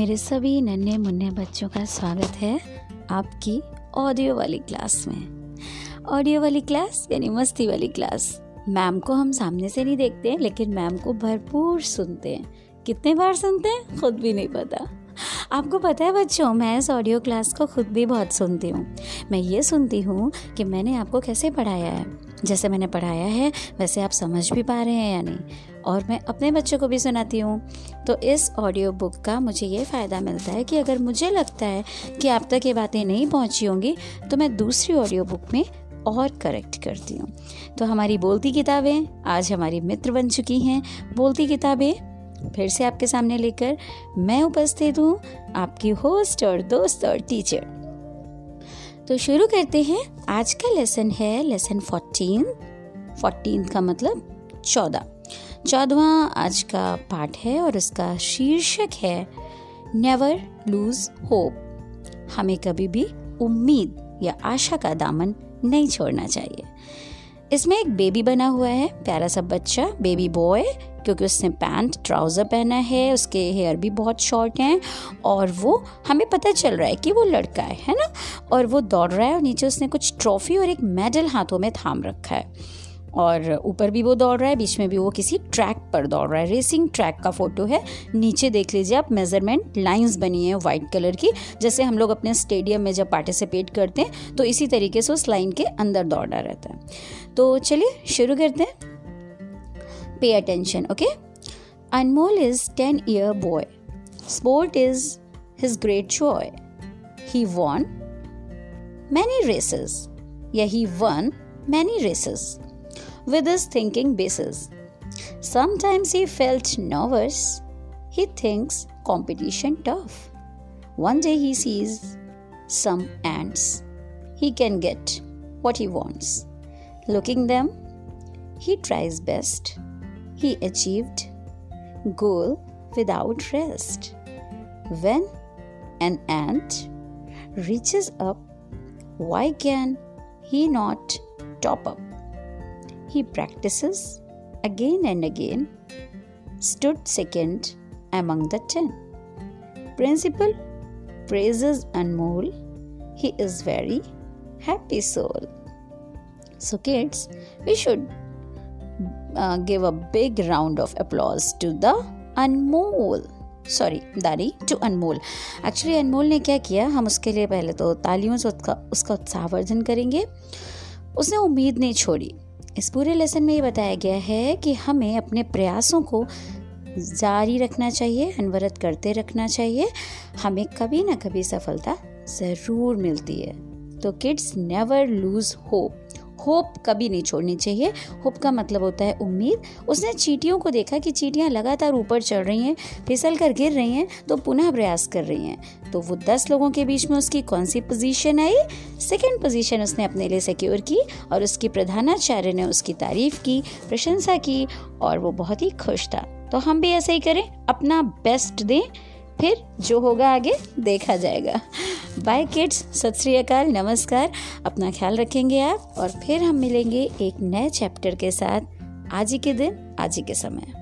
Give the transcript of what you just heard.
मेरे सभी नन्हे मुन्ने बच्चों का स्वागत है आपकी ऑडियो वाली क्लास में। ऑडियो वाली क्लास यानी मस्ती वाली क्लास मैम को हम सामने से नहीं देखते लेकिन मैम को भरपूर सुनते हैं। कितने बार सुनते हैं? खुद भी नहीं पता। आपको पता है बच्चों, मैं इस ऑडियो क्लास को खुद भी बहुत सुनती हूँ। मैं ये सुनती हूँ कि मैंने आपको कैसे पढ़ाया है। जैसे मैंने पढ़ाया है, वैसे आप समझ भी पा रहे हैं या नहीं? और मैं अपने बच्चों को भी सुनाती हूँ। तो इस ऑडियो बुक का मुझे ये फ़ायदा मिलता है कि अगर मुझे लगता है कि आप तक ये बातें नहीं पहुँची होंगी तो मैं दूसरी ऑडियो बुक में और करेक्ट करती हूँ। तो हमारी बोलती किताबें आज हमारी मित्र बन चुकी हैं। बोलती किताबें फिर से आपके सामने लेकर मैं उपस्थित हूँ, आपकी होस्ट और दोस्त और टीचर तो शुरू करते हैं। आज का लेसन है लेसन फोर्टीन फोर्टीन का मतलब चौदह। चौदवा आज का पाठ है और इसका शीर्षक है नेवर लूज होप हमें कभी भी उम्मीद या आशा का दामन नहीं छोड़ना चाहिए। इसमें एक बेबी बना हुआ है, प्यारा सा बच्चा बेबी बॉय क्योंकि उसने पैंट ट्राउज़र पहना है, उसके हेयर भी बहुत शॉर्ट हैं और वो, हमें पता चल रहा है कि वो लड़का है है ना? और वो दौड़ रहा है और नीचे उसने कुछ ट्रॉफी और एक मेडल हाथों में थाम रखा है। और ऊपर भी वो दौड़ रहा है बीच में भी वो किसी ट्रैक पर दौड़ रहा है रेसिंग ट्रैक का फ़ोटो है नीचे देख लीजिए आप मेज़रमेंट लाइंस बनी है वाइट कलर की जैसे हम लोग अपने स्टेडियम में जब पार्टिसिपेट करते हैं तो इसी तरीके से उस लाइन के अंदर दौड़ा रहता है तो चलिए शुरू करते हैं Pay attention, okay? Anmol is 10 year boy. Sport is his great joy. He won many races. Yeah, he won many races with his thinking basis. Sometimes he felt nervous. He thinks competition tough. One day he sees some ants. He can get what he wants. Looking them, he tries best he achieved goal without rest. When an ant reaches up, why can he not top up? He practices again and again, stood second among the ten. Principal praises Anmol. He is very happy soul. So kids, we should uh, give a big round of applause to the Anmol. Sorry दारी to Anmol actually Anmol ने क्या किया हम उसके लिए पहले तो तालियों से उसका उसका उत्साहवर्धन करेंगे उसने उम्मीद नहीं छोड़ी इस पूरे लेसन में ये बताया गया है कि हमें अपने प्रयासों को जारी रखना चाहिए, अनवरत करते रखना चाहिए। हमें कभी ना कभी सफलता ज़रूर मिलती है। तो kids never lose hope hope कभी नहीं छोड़नी चाहिए। होप का मतलब होता है उम्मीद। उसने चीटियों को देखा कि चीटियाँ लगातार ऊपर चढ़ रही हैं, फिसल कर गिर रही हैं तो पुनः प्रयास कर रही हैं। तो वो दस लोगों के बीच में उसकी कौन सी पोजीशन आई? सेकेंड पोजीशन उसने अपने लिए सिक्योर की और उसकी प्रधानाचार्य ने उसकी तारीफ़ की, प्रशंसा की और वो बहुत ही खुश था। तो हम भी ऐसे ही करें, अपना बेस्ट दें, फिर जो होगा आगे देखा जाएगा। बाय किड्स सत श्री अकाल. नमस्कार. अपना ख्याल रखेंगे आप और फिर हम मिलेंगे एक नए चैप्टर के साथ. आज ही के दिन, आज ही के समय.